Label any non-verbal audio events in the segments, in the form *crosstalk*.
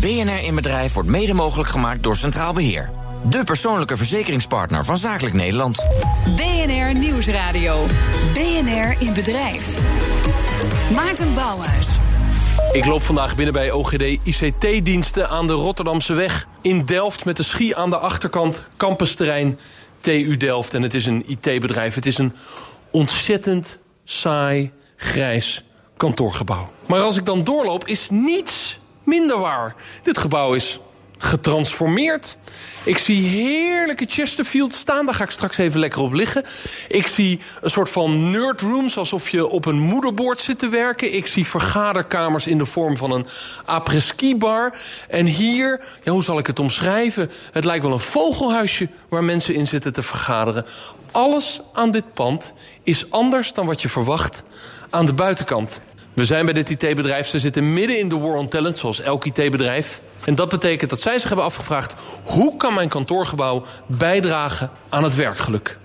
BNR in Bedrijf wordt mede mogelijk gemaakt door Centraal Beheer. De persoonlijke verzekeringspartner van Zakelijk Nederland. BNR Nieuwsradio. BNR in Bedrijf. Maarten Bouwhuis. Ik loop vandaag binnen bij OGD ICT-diensten aan de Rotterdamse weg in Delft met de schie aan de achterkant campusterrein TU Delft. En het is een IT-bedrijf. Het is een ontzettend saai, grijs kantoorgebouw. Maar als ik dan doorloop, is niets minder waar. Dit gebouw is getransformeerd. Ik zie heerlijke Chesterfield staan. Daar ga ik straks even lekker op liggen. Ik zie een soort van nerdrooms, alsof je op een moederbord zit te werken. Ik zie vergaderkamers in de vorm van een après-ski bar. En hier, ja, hoe zal ik het omschrijven? Het lijkt wel een vogelhuisje waar mensen in zitten te vergaderen. Alles aan dit pand is anders dan wat je verwacht aan de buitenkant. We zijn bij dit IT-bedrijf. Ze zitten midden in de war on talent, zoals elk IT-bedrijf. En dat betekent dat zij zich hebben afgevraagd... hoe kan mijn kantoorgebouw bijdragen aan het werkgeluk?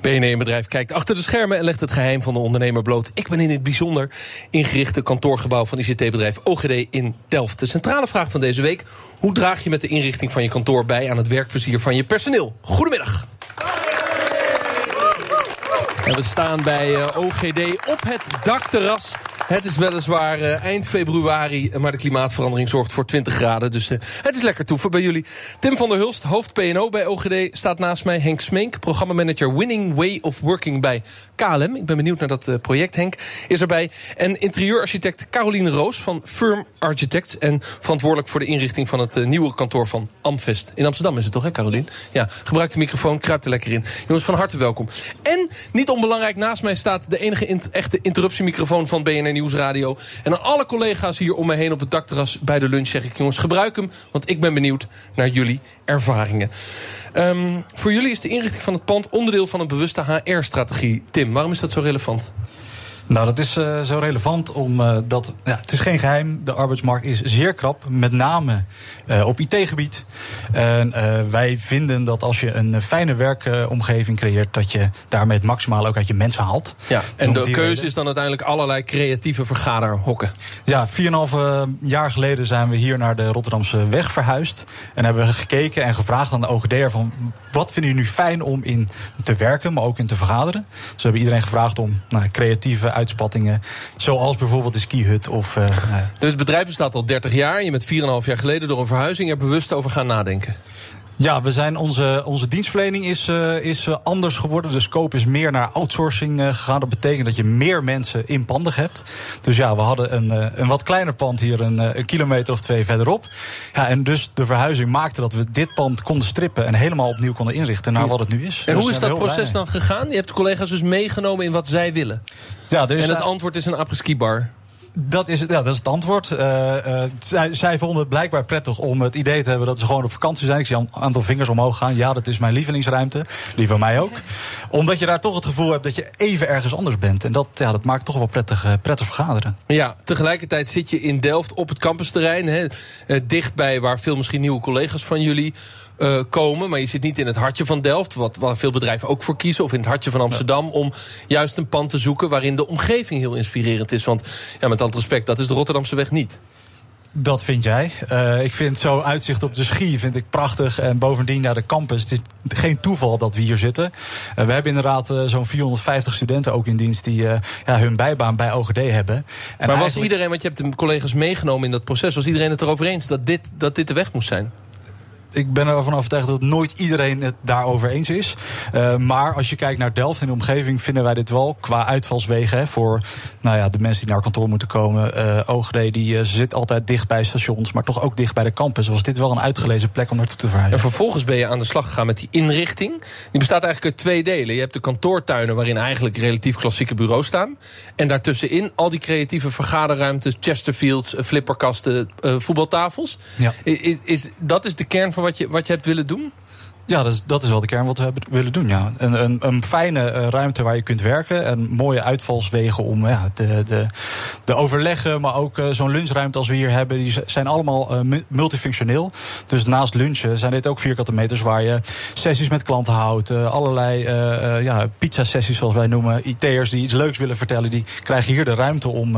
BNE Bedrijf kijkt achter de schermen en legt het geheim van de ondernemer bloot. Ik ben in het bijzonder ingerichte kantoorgebouw van ICT-bedrijf OGD in Delft. De centrale vraag van deze week: hoe draag je met de inrichting van je kantoor bij aan het werkplezier van je personeel? Goedemiddag. En we staan bij uh, OGD op het dakterras. Het is weliswaar uh, eind februari, maar de klimaatverandering zorgt voor 20 graden. Dus uh, het is lekker toeven bij jullie. Tim van der Hulst, hoofd PNO bij OGD, staat naast mij. Henk Smink, programmamanager Winning Way of Working bij KLM. Ik ben benieuwd naar dat uh, project, Henk. Is erbij. En interieurarchitect Caroline Roos van Firm Architects. En verantwoordelijk voor de inrichting van het nieuwe kantoor van Amvest. In Amsterdam is het toch, hè, Caroline? Ja, gebruik de microfoon, kruip er lekker in. Jongens, van harte welkom. En niet onbelangrijk, naast mij staat de enige in echte interruptiemicrofoon van BNN Nieuwsradio. En aan alle collega's hier om me heen op het dakterras bij de lunch zeg ik... jongens, gebruik hem, want ik ben benieuwd naar jullie ervaringen. Um, voor jullie is de inrichting van het pand onderdeel van een bewuste HR-strategie. Tim, waarom is dat zo relevant? Nou, dat is uh, zo relevant omdat, uh, ja, het is geen geheim, de arbeidsmarkt is zeer krap, met name uh, op IT-gebied. En wij vinden dat als je een fijne werkomgeving creëert, dat je daarmee het maximaal ook uit je mensen haalt. Ja, en de keuze reden. is dan uiteindelijk allerlei creatieve vergaderhokken. Ja, 4,5 jaar geleden zijn we hier naar de Rotterdamse weg verhuisd. En hebben we gekeken en gevraagd aan de OGD'er van wat vinden jullie nu fijn om in te werken, maar ook in te vergaderen. Dus we hebben iedereen gevraagd om nou, creatieve uitspattingen. Zoals bijvoorbeeld de skihut. Of, uh, dus het bedrijf bestaat al 30 jaar. Je bent 4,5 jaar geleden door een verhuizing er bewust over gaan nadenken. Ja, we zijn onze, onze dienstverlening is, uh, is uh, anders geworden. De scope is meer naar outsourcing uh, gegaan. Dat betekent dat je meer mensen in panden hebt. Dus ja, we hadden een, een wat kleiner pand hier een, een kilometer of twee verderop. Ja, en dus de verhuizing maakte dat we dit pand konden strippen en helemaal opnieuw konden inrichten naar wat het nu is. En dus hoe is dat proces dan gegaan? Je hebt de collega's dus meegenomen in wat zij willen. Ja, en het antwoord is een apres-ski bar. Dat is, ja, dat is het antwoord. Uh, uh, zij, zij, vonden het blijkbaar prettig om het idee te hebben dat ze gewoon op vakantie zijn. Ik zie een aantal vingers omhoog gaan. Ja, dat is mijn lievelingsruimte. Die van mij ook. Omdat je daar toch het gevoel hebt dat je even ergens anders bent. En dat, ja, dat maakt toch wel prettig, uh, prettig vergaderen. Ja, tegelijkertijd zit je in Delft op het campusterrein. Hè, dicht bij waar veel misschien nieuwe collega's van jullie uh, komen. Maar je zit niet in het hartje van Delft, wat, waar veel bedrijven ook voor kiezen. Of in het hartje van Amsterdam. Ja. Om juist een pand te zoeken waarin de omgeving heel inspirerend is. Want ja, met al respect, dat is de Rotterdamse weg niet. Dat vind jij. Uh, ik vind zo uitzicht op de schie vind ik prachtig. En bovendien naar de campus. Het is geen toeval dat we hier zitten. Uh, we hebben inderdaad uh, zo'n 450 studenten ook in dienst die ja, hun bijbaan bij OGD hebben. En maar was eigenlijk... iedereen, want je hebt de collega's meegenomen in dat proces, was iedereen het erover eens dat dit, dat dit de weg moest zijn? Ik ben ervan overtuigd dat nooit iedereen het daarover eens is. Uh, maar als je kijkt naar Delft en de omgeving, vinden wij dit wel qua uitvalswegen. Hè, voor nou ja, de mensen die naar kantoor moeten komen. Uh, OGD die uh, zit altijd dicht bij stations, maar toch ook dicht bij de campus. Was dit wel een uitgelezen plek om naartoe te verhuizen? En vervolgens ben je aan de slag gegaan met die inrichting. Die bestaat eigenlijk uit twee delen. Je hebt de kantoortuinen waarin eigenlijk relatief klassieke bureaus staan. En daartussenin al die creatieve vergaderruimtes, Chesterfields, flipperkasten, voetbaltafels. Ja. Is, is, dat is de kern van wat je, wat je hebt willen doen? Ja, dat is, dat is wel de kern wat we willen doen. Ja. Een, een, een fijne uh, ruimte waar je kunt werken. En mooie uitvalswegen om ja, de, de, de overleggen. Maar ook uh, zo'n lunchruimte als we hier hebben. Die zijn allemaal uh, multifunctioneel. Dus naast lunchen zijn dit ook vierkante meters waar je sessies met klanten houdt. allerlei ja, pizza-sessies zoals wij noemen. IT'ers die iets leuks willen vertellen. Die krijgen hier de ruimte om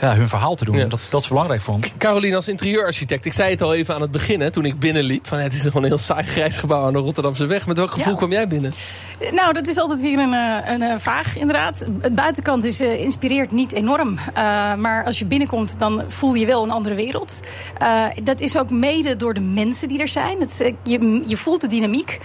ja, hun verhaal te doen. Ja. Dat, dat is belangrijk voor ons. Caroline, als interieurarchitect. Ik zei het al even aan het begin hè, toen ik binnenliep. Van, het is gewoon een heel saai grijs gebouw aan de Rotterdamse weg. Met welk gevoel ja. kwam jij binnen? Nou, dat is altijd weer een, een, een vraag, inderdaad. Het buitenkant is, uh, inspireert niet enorm. Uh, maar als je binnenkomt, dan voel je wel een andere wereld. Uh, dat is ook mede door de mensen die er zijn. Het, je, je voelt de dynamiek.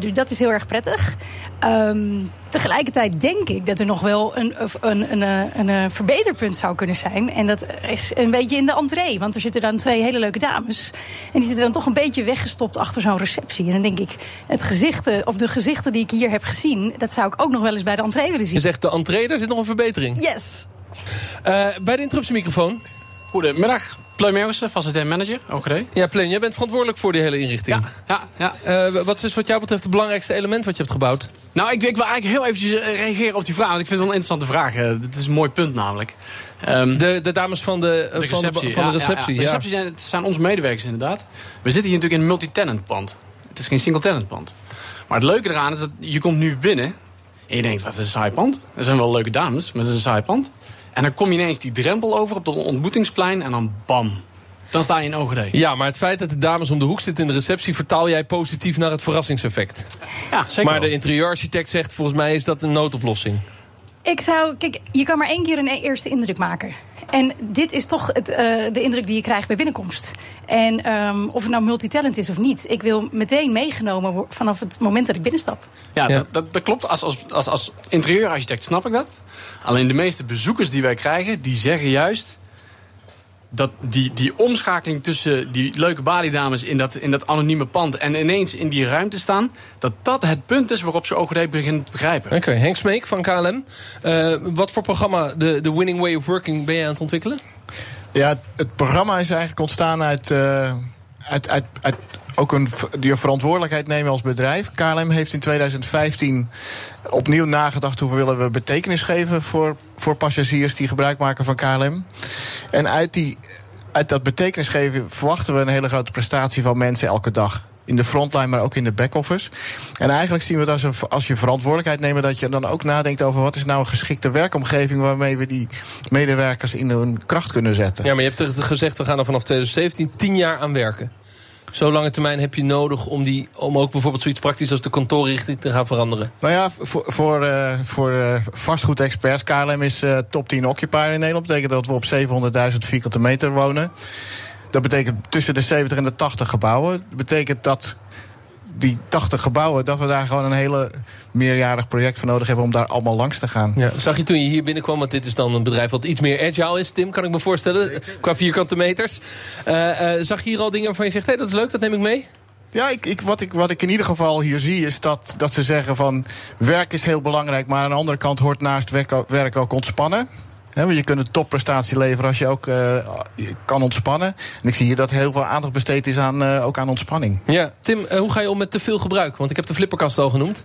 dus dat is heel erg prettig. Um, tegelijkertijd denk ik dat er nog wel een, een, een, een, een, verbeterpunt zou kunnen zijn. En dat is een beetje in de entree. Want er zitten dan twee hele leuke dames. En die zitten dan toch een beetje weggestopt achter zo'n receptie. En dan denk ik, het gezichten, of de gezichten die ik hier heb gezien... dat zou ik ook nog wel eens bij de entree willen zien. Je zegt de entree, daar zit nog een verbetering. Yes. Uh, bij de interruptiemicrofoon. Goedemiddag. Pleun Meeuwissen, facilitair manager, OGD. Ja, Pleun, jij bent verantwoordelijk voor die hele inrichting. Ja, ja. ja. Uh, wat is wat jou betreft het belangrijkste element wat je hebt gebouwd? Nou, ik, ik wil eigenlijk heel eventjes reageren op die vraag. Want ik vind het wel een interessante vraag. Het is een mooi punt namelijk. Um, de, de, dames van de, de receptie. Van de, van de receptie, ja, ja. De receptie zijn, het zijn onze medewerkers inderdaad. We zitten hier natuurlijk in een multi-tenant pand. Het is geen single-tenant pand. Maar het leuke eraan is dat je komt nu binnen... en je denkt, wat is een saai pand? Er zijn wel leuke dames, maar het is een saai pand. En dan kom je ineens die drempel over op dat ontmoetingsplein... en dan bam, dan sta je in OGD. Ja, maar het feit dat de dames om de hoek zitten in de receptie... vertaal jij positief naar het verrassingseffect. Ja, zeker Maar wel. de interieurarchitect zegt, volgens mij is dat een noodoplossing. Ik zou, kijk, je kan maar één keer een eerste indruk maken. En dit is toch het, uh, de indruk die je krijgt bij binnenkomst. En um, of het nou multitalent is of niet. Ik wil meteen meegenomen vanaf het moment dat ik binnenstap. Ja, ja. Dat, dat, dat, klopt. Als, als, als, als interieurarchitect snap ik dat. Alleen de meeste bezoekers die wij krijgen, die zeggen juist dat die, die omschakeling tussen die leuke baliedames in dat, in dat anonieme pand en ineens in die ruimte staan, dat dat het punt is waarop ze OGD beginnen te begrijpen. Oké, okay. Henk Smeek van KLM. Uh, wat voor programma, de, de Winning Way of Working, ben je aan het ontwikkelen? Ja, het programma is eigenlijk ontstaan uit, uh, uit, uit, uit ook een, die verantwoordelijkheid nemen als bedrijf. KLM heeft in 2015 opnieuw nagedacht hoe willen we betekenis geven voor, voor passagiers die gebruik maken van KLM. En uit, die, uit dat betekenis geven verwachten we een hele grote prestatie van mensen elke dag. In de frontline, maar ook in de back-office. En eigenlijk zien we het als, een, als je verantwoordelijkheid neemt... dat je dan ook nadenkt over wat is nou een geschikte werkomgeving... waarmee we die medewerkers in hun kracht kunnen zetten. Ja, maar je hebt gezegd, we gaan er vanaf 2017 tien jaar aan werken. Zo lange termijn heb je nodig om, die, om ook bijvoorbeeld zoiets praktisch als de kantoorrichting te gaan veranderen? Nou ja, voor, voor, uh, voor uh, vastgoedexperts, KLM is uh, top 10 occupier in Nederland. Dat betekent dat we op 700.000 vierkante meter wonen. Dat betekent tussen de 70 en de 80 gebouwen. Dat betekent dat die 80 gebouwen, dat we daar gewoon een hele meerjarig project voor nodig hebben om daar allemaal langs te gaan. Ja. Zag je toen je hier binnenkwam, want dit is dan een bedrijf wat iets meer agile is, Tim, kan ik me voorstellen, qua vierkante meters. Uh, uh, zag je hier al dingen waarvan je zegt, hé, hey, dat is leuk, dat neem ik mee? Ja, ik, ik, wat, ik, wat ik in ieder geval hier zie is dat, dat ze zeggen van werk is heel belangrijk, maar aan de andere kant hoort naast werk, werk ook ontspannen. He, je kunt een topprestatie leveren als je ook uh, kan ontspannen. En ik zie hier dat heel veel aandacht besteed is aan, uh, ook aan ontspanning. Ja, Tim, uh, hoe ga je om met te veel gebruik? Want ik heb de flipperkast al genoemd.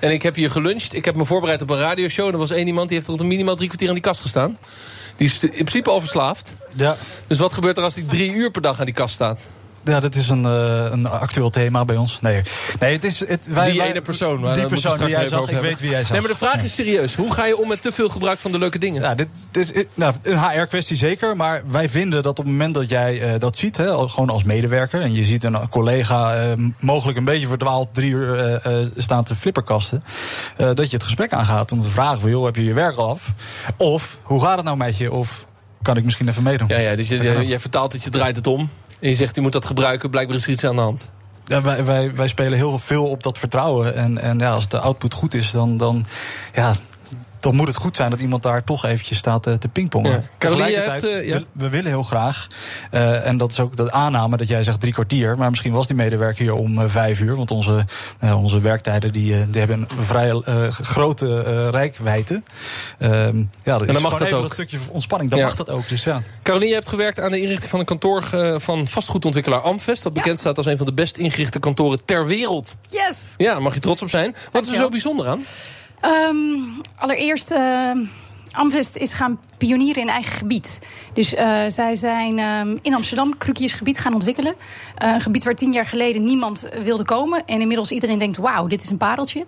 En ik heb hier geluncht. Ik heb me voorbereid op een radioshow. Er was één iemand die heeft tot minimaal drie kwartier aan die kast gestaan. Die is in principe al verslaafd. Ja. Dus wat gebeurt er als hij drie uur per dag aan die kast staat? Ja, dat is een, uh, een actueel thema bij ons. Nee, nee het is... Het, wij, die wij, ene persoon. Maar die persoon die jij zag, ik weet wie jij zag. Nee, maar de vraag is serieus. Hoe ga je om met te veel gebruik van de leuke dingen? Ja, dit, dit is nou, een HR-kwestie zeker. Maar wij vinden dat op het moment dat jij uh, dat ziet, hè, gewoon als medewerker... en je ziet een collega uh, mogelijk een beetje verdwaald drie uur staan te flipperkasten... dat je het gesprek aangaat om te vragen van... joh, heb je je werk al af? Of, hoe gaat het nou met je? Of kan ik misschien even meedoen? Ja, ja dus je, je vertaalt dat je draait het om... En je zegt, je moet dat gebruiken, blijkbaar is er iets aan de hand. Ja, wij, wij, wij spelen heel veel op dat vertrouwen. En, en ja, als de output goed is, dan, dan, ja, dan moet het goed zijn dat iemand daar toch eventjes staat te pingpongen. Ja. Caroline, Tegelijkertijd, hebt, eh, ja? we, we willen heel graag, eh, en dat is ook de aanname dat jij zegt drie kwartier, maar misschien was die medewerker hier om eh, vijf uur, want onze, eh, onze werktijden die, eh, die hebben een vrij eh, grote eh rijkwijde. Ehm, ja, dat is dan mag dat even ook. dat stukje ontspanning, dan Ja. mag dat ook. Dus ja. Caroline, je hebt gewerkt aan de inrichting van een kantoor eh, van vastgoedontwikkelaar Amvest. Dat Ja. bekend staat als een van de best ingerichte kantoren ter wereld. Yes! Ja, daar mag je trots op zijn. Wat is er zo bijzonder aan? Ehm, allereerst, eh Amvest is gaan pionieren in eigen gebied. Dus eh, zij zijn ehm, in Amsterdam krukjesgebied gaan ontwikkelen. Eh, een gebied waar tien jaar geleden niemand wilde komen. En inmiddels iedereen denkt, wauw, dit is een pareltje.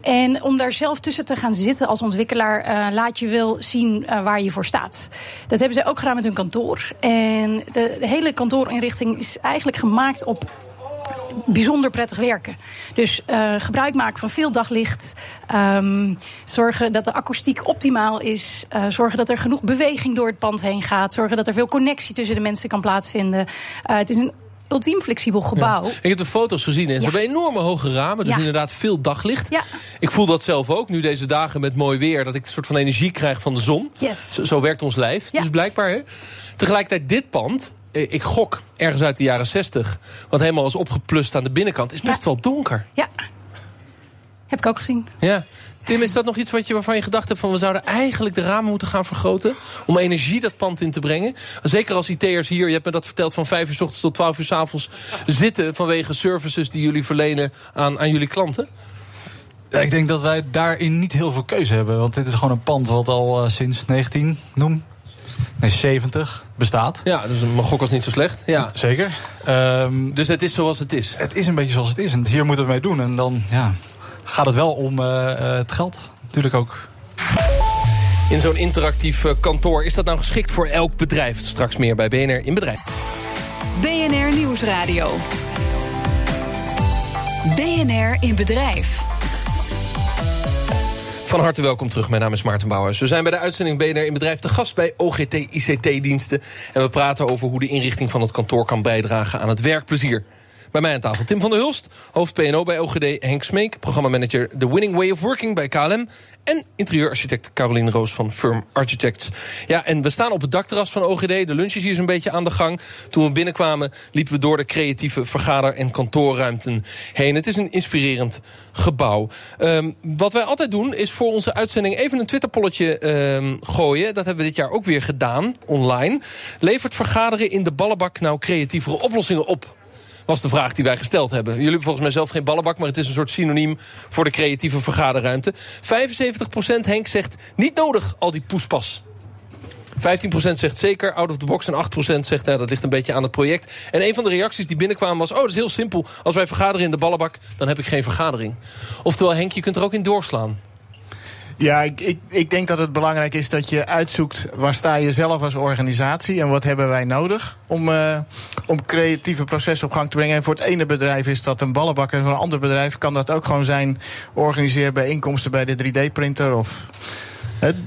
En om daar zelf tussen te gaan zitten als ontwikkelaar... eh, laat je wel zien waar je voor staat. Dat hebben ze ook gedaan met hun kantoor. En de, de hele kantoorinrichting is eigenlijk gemaakt op bijzonder prettig werken. Dus eh, gebruik maken van veel daglicht. ehm, zorgen dat de akoestiek optimaal is. eh, zorgen dat er genoeg beweging door het pand heen gaat. Zorgen dat er veel connectie tussen de mensen kan plaatsvinden. Eh, het is een ultiem flexibel gebouw. Ik heb de foto's gezien en ze hebben enorme hoge ramen. Dus Ja. inderdaad veel daglicht. Ja. Ik voel dat zelf ook, nu deze dagen met mooi weer... dat ik een soort van energie krijg van de zon. Yes. Zo, zo werkt ons lijf. Ja. Dus blijkbaar. Hè. Tegelijkertijd dit pand, ik gok ergens uit de jaren 60... wat helemaal is opgeplust aan de binnenkant... is best Ja. wel donker. Ja. Heb ik ook gezien. Ja. Tim, is dat nog iets wat je, waarvan je gedacht hebt... van we zouden eigenlijk de ramen moeten gaan vergroten... om energie dat pand in te brengen? Zeker als IT'ers hier, je hebt me dat verteld... van 5 uur s ochtends tot 12 uur s avonds zitten... vanwege services die jullie verlenen aan, aan jullie klanten? Ja, ik denk dat wij daarin niet heel veel keuze hebben. Want dit is gewoon een pand wat al eh, sinds 19, noem, nee, 70 bestaat. Ja, dus mijn gok was niet zo slecht. Ja. Zeker. Ehm, Dus het is zoals het is. het is een beetje zoals het is. En hier moeten we mee doen. En dan ja, gaat het wel om eh, eh, het geld. Natuurlijk ook. In zo'n interactief eh, kantoor. Is dat nou geschikt voor elk bedrijf? Straks meer bij BNR in Bedrijf. BNR Nieuwsradio. BNR in Bedrijf. Van harte welkom terug. Mijn naam is Maarten Bouwers. We zijn bij de uitzending BNR in Bedrijf te gast bij OGT ICT-diensten. En we praten over hoe de inrichting van het kantoor kan bijdragen aan het werkplezier. Bij mij aan tafel Tim van der Hulst, hoofd PNO bij OGD. Henk Smeek, programmamanager The Winning Way of Working bij KLM. En interieurarchitect Caroline Roos van Firm Architects. Ja, en we staan op het dakterras van OGD. De lunch is hier zo'n beetje aan de gang. Toen we binnenkwamen liepen we door de creatieve vergader- en kantoorruimten heen. Het is een inspirerend gebouw. Ehm, wat wij altijd doen is voor onze uitzending even een Twitterpolletje ehm, gooien. Dat hebben we dit jaar ook weer gedaan, online. Levert vergaderen in de ballenbak nou creatievere oplossingen op? Was de vraag die wij gesteld hebben. Jullie hebben volgens mij zelf geen ballenbak... maar het is een soort synoniem voor de creatieve vergaderruimte. 75% Henk zegt niet nodig, al die poespas. 15% zegt zeker, out of the box. En 8% zegt, nou, dat ligt een beetje aan het project. En een van de reacties die binnenkwamen was... oh, dat is heel simpel. Als wij vergaderen in de ballenbak, dan heb ik geen vergadering. Oftewel, Henk, je kunt er ook in doorslaan. Ja, ik, ik, ik denk dat het belangrijk is dat je uitzoekt waar sta je zelf als organisatie en wat hebben wij nodig om, eh, om creatieve processen op gang te brengen. En voor het ene bedrijf is dat een ballenbak en voor een ander bedrijf kan dat ook gewoon zijn organiseer bijeenkomsten bij de 3D-printer of. Het,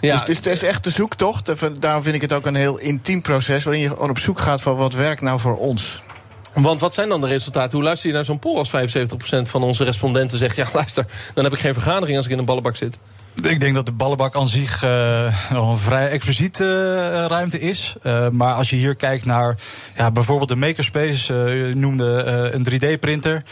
Ja, dus, dus het is echt de zoektocht. Daarom vind ik het ook een heel intiem proces waarin je gewoon op zoek gaat van wat werkt nou voor ons. Want wat zijn dan de resultaten? Hoe luister je naar zo'n poll als 75% van onze respondenten zegt... ja, luister, dan heb ik geen vergadering als ik in een ballenbak zit? Ik denk dat de ballenbak aan zich nog een vrij expliciete uh, ruimte is. Uh, maar als je hier kijkt naar ja, bijvoorbeeld de makerspace, je noemde een 3D-printer.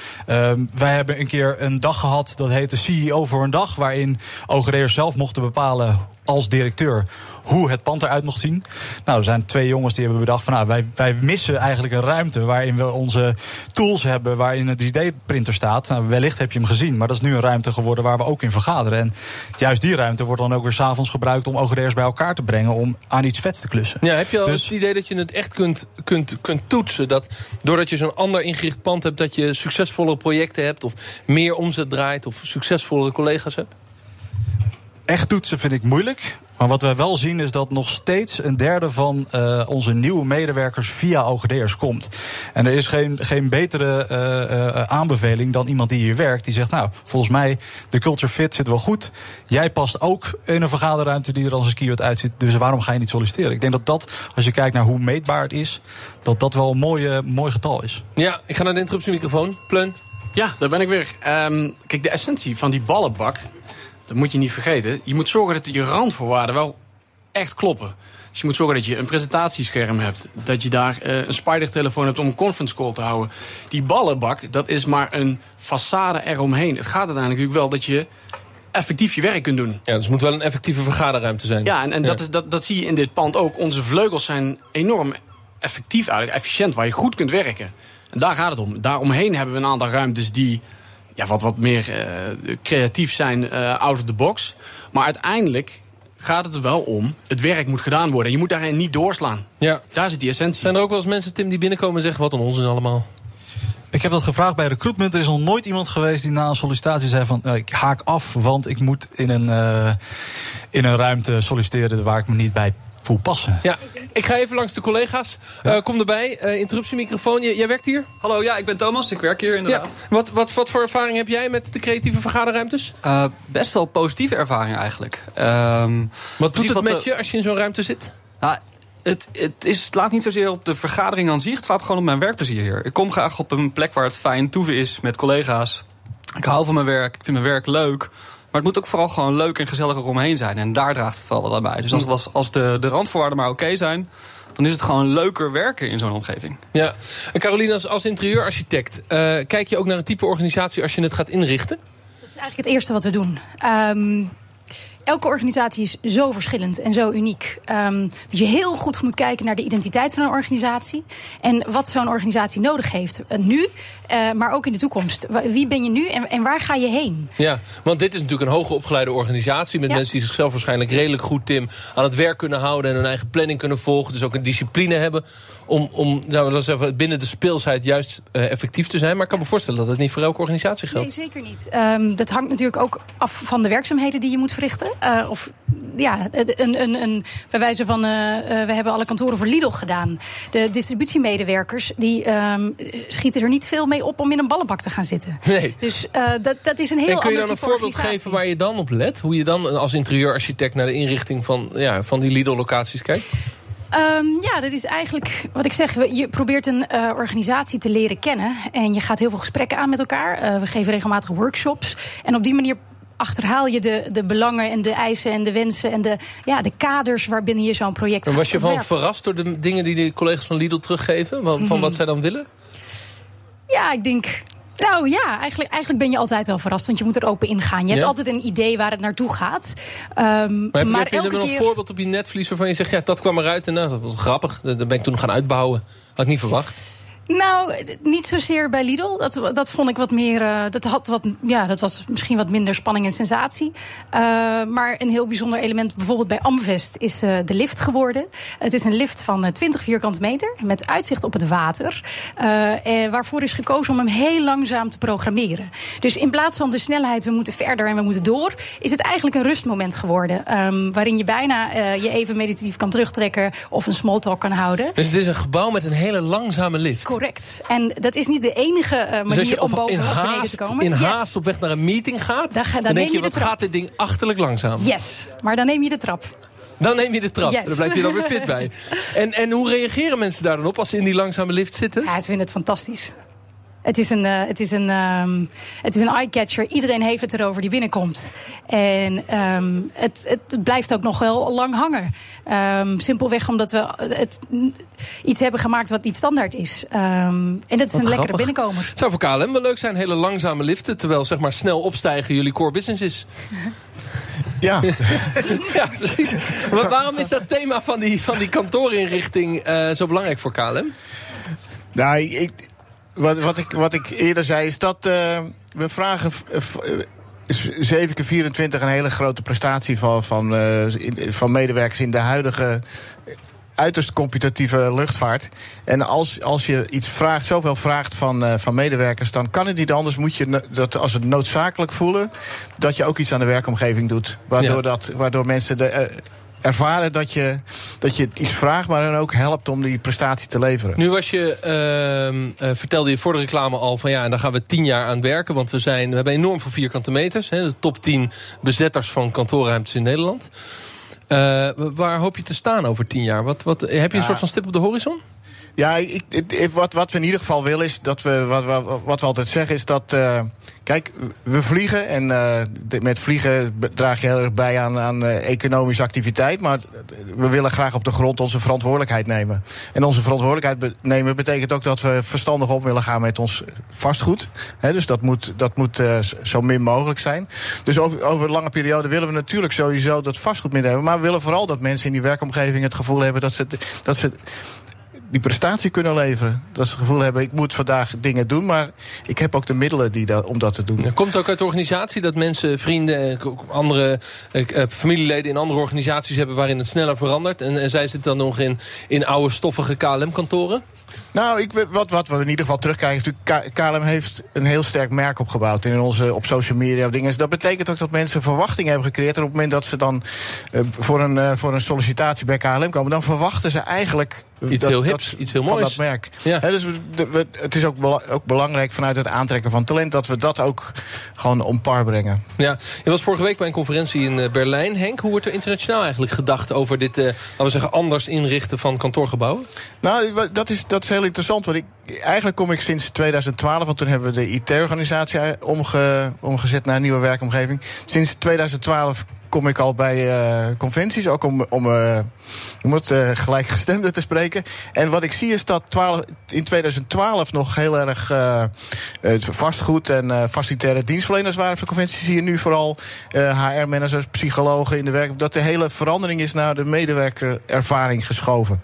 wij hebben een keer een dag gehad, dat heette CEO voor een dag, waarin OGD'ers zelf mochten bepalen als directeur hoe het pand eruit mocht zien. Nou, er zijn twee jongens die hebben bedacht van nou, wij, wij missen eigenlijk een ruimte waarin we onze tools hebben, waarin een 3D-printer staat. Nou, wellicht heb je hem gezien, maar dat is nu een ruimte geworden waar we ook in vergaderen. En juist die ruimte wordt dan ook weer s'avonds gebruikt om OGD'ers bij elkaar te brengen om aan iets vets te klussen. Ja, heb je al Dus- het idee dat je het echt kunt, kunt, kunt toetsen? Dat doordat je zo'n ander ingericht pand hebt, dat je succesvollere projecten hebt of meer omzet draait of succesvollere collega's hebt? Echt toetsen vind ik moeilijk. Maar wat we wel zien is dat nog steeds een derde van uh, onze nieuwe medewerkers via OGD'ers komt. En er is geen, geen betere uh, uh, aanbeveling dan iemand die hier werkt. Die zegt, nou, volgens mij, de culture fit zit wel goed. Jij past ook in een vergaderruimte die er als een keyword uitziet. Dus waarom ga je niet solliciteren? Ik denk dat dat, als je kijkt naar hoe meetbaar het is... dat dat wel een mooie, mooi getal is. Ja, ik ga naar de interruptiemicrofoon. Pleun. Ja, daar ben ik weer. Um, kijk, de essentie van die ballenbak... dat moet je niet vergeten. Je moet zorgen dat je randvoorwaarden wel echt kloppen. Dus je moet zorgen dat je een presentatiescherm hebt. Dat je daar uh, een spider-telefoon hebt om een conference call te houden. Die ballenbak, dat is maar een façade eromheen. Het gaat uiteindelijk natuurlijk wel dat je effectief je werk kunt doen. Ja, dus het moet wel een effectieve vergaderruimte zijn. Ja, en, en Dat, is, dat, dat zie je in dit pand ook. Onze vleugels zijn enorm effectief, eigenlijk efficiënt, waar je goed kunt werken. En daar gaat het om. Daaromheen hebben we een aantal ruimtes die ja, wat, wat meer uh, creatief zijn, uh, out of the box. Maar uiteindelijk gaat het er wel om. Het werk moet gedaan worden. Je moet daarin niet doorslaan. Ja. Daar zit die essentie. Zijn er ook wel eens mensen, Tim, die binnenkomen en zeggen... wat een onzin allemaal? Ik heb dat gevraagd bij recruitment. Er is nog nooit iemand geweest die na een sollicitatie zei van... Uh, ik haak af, want ik moet in een, uh, in een ruimte solliciteren... waar ik me niet bij voel passen. Ja, ik ga even langs de collega's. Ja. Uh, kom erbij. Uh, interruptiemicrofoon. jij werkt hier? Hallo, ja, ik ben Thomas. Ik werk hier inderdaad. Ja. Wat, wat, wat voor ervaring heb jij met de creatieve vergaderruimtes? Uh, best wel positieve ervaring eigenlijk. Um, wat doet het wat met je als je in zo'n ruimte zit? Nou, het, het, is, het laat niet zozeer op de vergadering aan zich. Het slaat gewoon op mijn werkplezier hier. Ik kom graag op een plek waar het fijn toeven is met collega's. Ik hou van mijn werk. Ik vind mijn werk leuk. Maar het moet ook vooral gewoon leuk en gezellig eromheen zijn. En daar draagt het vooral wel aan bij. Dus als, was, als de, de randvoorwaarden maar oké zijn dan is het gewoon leuker werken in zo'n omgeving. Ja, en Caroline, als, als interieurarchitect, uh, kijk je ook naar een type organisatie als je het gaat inrichten? Dat is eigenlijk het eerste wat we doen. Um, elke organisatie is zo verschillend en zo uniek. Um, dat je heel goed moet kijken naar de identiteit van een organisatie. En wat zo'n organisatie nodig heeft. Uh, nu, uh, maar ook in de toekomst. Wie ben je nu en, en, waar ga je heen? Ja, want dit is natuurlijk een hoogopgeleide organisatie. Met ja. mensen die zichzelf waarschijnlijk redelijk goed, Tim, aan het werk kunnen houden. En hun eigen planning kunnen volgen. Dus ook een discipline hebben om, om nou, dat zeggen, binnen de speelsheid juist uh, effectief te zijn. Maar ik kan me voorstellen dat dat niet voor elke organisatie geldt. Nee, zeker niet. Um, dat hangt natuurlijk ook af van de werkzaamheden die je moet verrichten. Uh, of ja, een, een, een, bij wijze van, uh, we hebben alle kantoren voor Lidl gedaan. De distributiemedewerkers die um, schieten er niet veel mee op om in een ballenbak te gaan zitten. Nee. Dus uh, dat, dat is een heel En kun je dan een voorbeeld geven waar je dan op let? Hoe je dan als interieurarchitect naar de inrichting van, ja, van die Lidl-locaties kijkt? Um, ja, dat is eigenlijk wat ik zeg. Je probeert een uh, organisatie te leren kennen. En je gaat heel veel gesprekken aan met elkaar. Uh, we geven regelmatig workshops. En op die manier achterhaal je de, de belangen en de eisen en de wensen en de, ja, de kaders waarbinnen je zo'n project en Was je van verrast door de dingen die de collega's van Lidl teruggeven? Van, van wat zij dan willen? Ja, ik denk nou ja, eigenlijk, eigenlijk ben je altijd wel verrast, want je moet er open ingaan. Je ja? hebt altijd een idee waar het naartoe gaat. Um, maar heb, maar heb je er keer... een voorbeeld op je netvlies waarvan je zegt... ja, dat kwam eruit en nou, dat was grappig. Dat ben ik toen gaan uitbouwen. Had ik niet verwacht. Nou, niet zozeer bij Lidl. Dat, dat vond ik wat meer. Uh, dat, had wat, ja, dat was misschien wat minder spanning en sensatie. Uh, maar een heel bijzonder element, bijvoorbeeld bij Amvest, is uh, de lift geworden. Het is een lift van 20 vierkante meter met uitzicht op het water. waarvoor is gekozen om hem heel langzaam te programmeren. Dus in plaats van de snelheid, we moeten verder en we moeten door, is het eigenlijk een rustmoment geworden. Um, waarin je bijna je even meditatief kan terugtrekken of een small talk kan houden. Dus het is een gebouw met een hele langzame lift. Correct. En dat is niet de enige uh, manier dus je om boven in beneden haast, te komen. In yes. haast op weg naar een meeting gaat, dan, ga, dan, dan denk neem je, je wat trap. gaat dit ding achterlijk langzaam. Yes, maar dan neem je de trap. Dan neem je de trap. Yes. Dan blijf je dan weer fit bij. *laughs* En, en hoe reageren mensen daar dan op als ze in die langzame lift zitten? Ja, ze vinden het fantastisch. Het is een, uh, het is een, um, het is een eye-catcher. Iedereen heeft het erover die binnenkomt. En um, het, het, het blijft ook nog wel lang hangen. Um, simpelweg omdat we het iets hebben gemaakt wat niet standaard is. en dat is Wat een lekkere binnenkomer. Het zou voor KLM wel leuk zijn, hele langzame liften. Terwijl zeg maar snel opstijgen jullie core business is. *laughs* Ja. *laughs* ja, precies. Maar waarom is dat thema van die, van die kantoorinrichting uh, zo belangrijk voor KLM? Nou, ik, wat, wat, ik, wat ik eerder zei is dat uh, we vragen. Uh, 7 keer 24 een hele grote prestatie van, van, van medewerkers in de huidige uiterst competitieve luchtvaart. En als, als je iets vraagt, zoveel vraagt van, uh, van medewerkers, dan kan het niet anders. Moet je dat als het noodzakelijk voelen, dat je ook iets aan de werkomgeving doet. Waardoor, ja. dat, waardoor mensen de, uh, ervaren dat je, dat je iets vraagt, maar dan ook helpt om die prestatie te leveren. Nu was je, uh, uh, vertelde je voor de reclame al van ja, en daar gaan we tien jaar aan werken. Want we, zijn, we hebben enorm veel vierkante meters. Hè, de top 10 bezetters van kantoorruimtes in Nederland. Uh, waar hoop je te staan over tien jaar? Wat, wat, heb je een ja. soort van stip op de horizon? Ja, ik, wat, wat we in ieder geval willen is dat we, wat, wat, wat we altijd zeggen, is dat. Uh, kijk, we vliegen en uh, met vliegen draag je heel erg bij aan, aan uh, economische activiteit. Maar we willen graag op de grond onze verantwoordelijkheid nemen. En onze verantwoordelijkheid nemen betekent ook dat we verstandig om willen gaan met ons vastgoed. Dus dat moet, dat moet zo min mogelijk zijn. Dus over, over lange periode willen we natuurlijk sowieso dat vastgoed minder hebben. Maar we willen vooral dat mensen in die werkomgeving het gevoel hebben dat ze, dat ze die prestatie kunnen leveren. Dat ze het gevoel hebben, ik moet vandaag dingen doen, maar ik heb ook de middelen die dat, om dat te doen. Ja, komt ook uit de organisatie dat mensen, vrienden, andere eh, familieleden in andere organisaties hebben waarin het sneller verandert? En, en zij zitten dan nog in, in oude stoffige KLM-kantoren? Nou, ik, wat, wat we in ieder geval terugkrijgen is natuurlijk... KLM heeft een heel sterk merk opgebouwd in onze, op social media dingen. Dus dat betekent ook dat mensen verwachtingen hebben gecreëerd. En op het moment dat ze dan uh, voor, een, uh, voor een sollicitatie bij KLM komen... dan verwachten ze eigenlijk Iets dat, heel hips, dat, iets heel van moois. dat merk. Ja. He, dus we, we, het is ook, bela ook, belangrijk vanuit het aantrekken van talent... dat we dat ook gewoon om par brengen. Ja, je was vorige week bij een conferentie in Berlijn. Henk, hoe wordt er internationaal eigenlijk gedacht... over dit, uh, laten we zeggen, anders inrichten van kantoorgebouwen? Nou, dat is, dat is heel interessant. Want ik, eigenlijk kom ik sinds 2012... want toen hebben we de IT-organisatie omge, omgezet naar een nieuwe werkomgeving. Sinds 2012 kom ik al bij uh, conventies, ook om, om, uh, om het uh, gelijkgestemde te spreken. En wat ik zie is dat 12, in 2012 nog heel erg vastgoed en facilitaire dienstverleners waren op de conventie. Zie je nu vooral HR-managers, psychologen in de werk. Dat de hele verandering is naar de medewerkerervaring geschoven.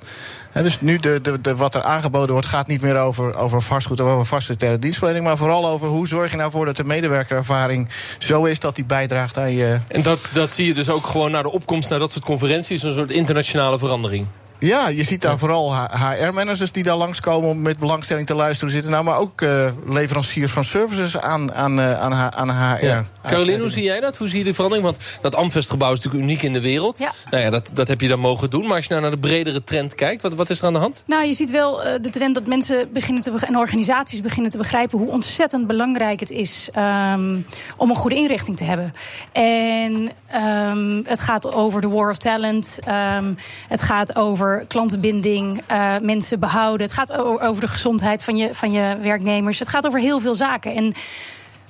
He, dus nu de, de, de, wat er aangeboden wordt gaat niet meer over, over vastgoed of over facilitaire dienstverlening. Maar vooral over hoe zorg je nou voor dat de medewerkerervaring zo is dat die bijdraagt aan je. En dat, dat zie je dus ook gewoon naar de opkomst naar dat soort conferenties. Een soort internationale verandering. Ja, je ziet daar vooral HR-managers die daar langskomen om met belangstelling te luisteren zitten. Nou, maar ook uh, leveranciers van services aan, aan, uh, aan, aan HR. Ja. Caroline, hoe zie jij dat? Hoe zie je die verandering? Want dat Amvestgebouw is natuurlijk uniek in de wereld. Ja. Nou ja, dat, dat heb je dan mogen doen. Maar als je nou naar de bredere trend kijkt, wat, wat is er aan de hand? Nou, je ziet wel uh, de trend dat mensen beginnen te en organisaties beginnen te begrijpen hoe ontzettend belangrijk het is um, om een goede inrichting te hebben. En um, het gaat over de war of talent. Um, het gaat over klantenbinding, uh, mensen behouden. Het gaat over de gezondheid van je, van je werknemers. Het gaat over heel veel zaken. En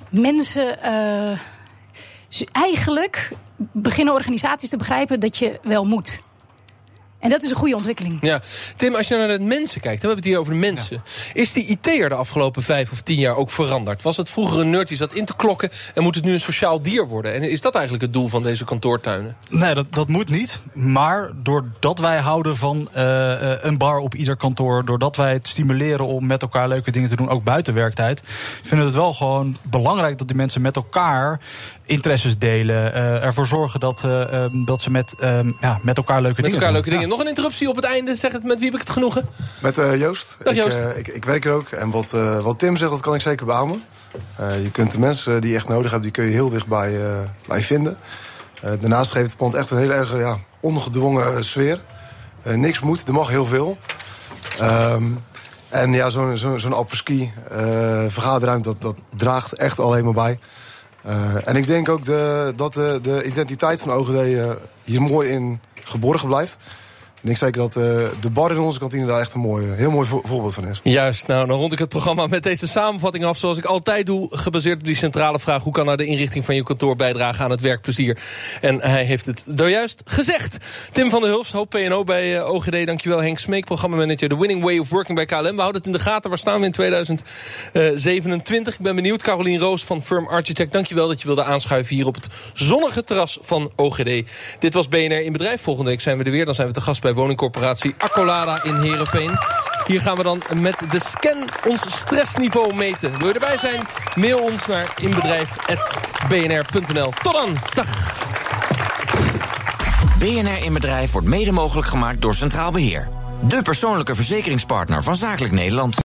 mensen. Uh, eigenlijk beginnen organisaties te begrijpen dat je wel moet. En dat is een goede ontwikkeling. Ja. Tim, als je naar de mensen kijkt, we hebben het hier over de mensen. Ja. Is die IT'er de afgelopen vijf of tien jaar ook veranderd? Was het vroeger een nerd die zat in te klokken en moet het nu een sociaal dier worden? En is dat eigenlijk het doel van deze kantoortuinen? Nee, dat, dat moet niet. Maar doordat wij houden van uh, een bar op ieder kantoor, doordat wij het stimuleren om met elkaar leuke dingen te doen, ook buiten werktijd, vinden we het wel gewoon belangrijk dat die mensen met elkaar interesses delen. Uh, ervoor zorgen dat, uh, um, dat ze met, um, ja, met elkaar leuke met dingen elkaar doen. leuke dingen. Nog een interruptie op het einde. Zeg het, met wie heb ik het genoegen? Met uh, Joost. Dag Joost. Ik, ik, ik, werk er ook. En wat, wat Tim zegt, dat kan ik zeker beamen. je kunt de mensen die je echt nodig hebt, die kun je heel dichtbij bij vinden. daarnaast geeft het pand echt een hele erg ja, ongedwongen sfeer. niks moet, er mag heel veel. Um, en ja, zo'n zo, zo apres-ski vergaderruimte, dat, dat draagt echt alleen maar bij. Uh, en ik denk ook de, dat de, de, identiteit van OGD uh, hier mooi in geborgen blijft. Ik denk zeker dat uh, de bar in onze kantine daar echt een mooi, heel mooi vo voorbeeld van is. Juist, nou dan rond ik het programma met deze samenvatting af. Zoals ik altijd doe, gebaseerd op die centrale vraag... hoe kan nou de inrichting van je kantoor bijdragen aan het werkplezier? En hij heeft het juist gezegd. Tim van der Hulst, hoop PNO bij uh, OGD. Dankjewel Henk Smeek, programmamanager... The Winning Way of Working bij KLM. We houden het in de gaten. Waar staan we in 2027? Ik ben benieuwd. Carolien Roos van Firm Architect. Dankjewel dat je wilde aanschuiven hier op het zonnige terras van OGD. Dit was BNR in Bedrijf. Volgende week zijn we er weer. Dan zijn we te gast bij woningcorporatie Accolada in Heerenveen. Hier gaan we dan met de scan ons stressniveau meten. Wil je erbij zijn? Mail ons naar inbedrijf.bnr.nl. Tot dan. Dag. BNR in Bedrijf wordt mede mogelijk gemaakt door Centraal Beheer. De persoonlijke verzekeringspartner van Zakelijk Nederland.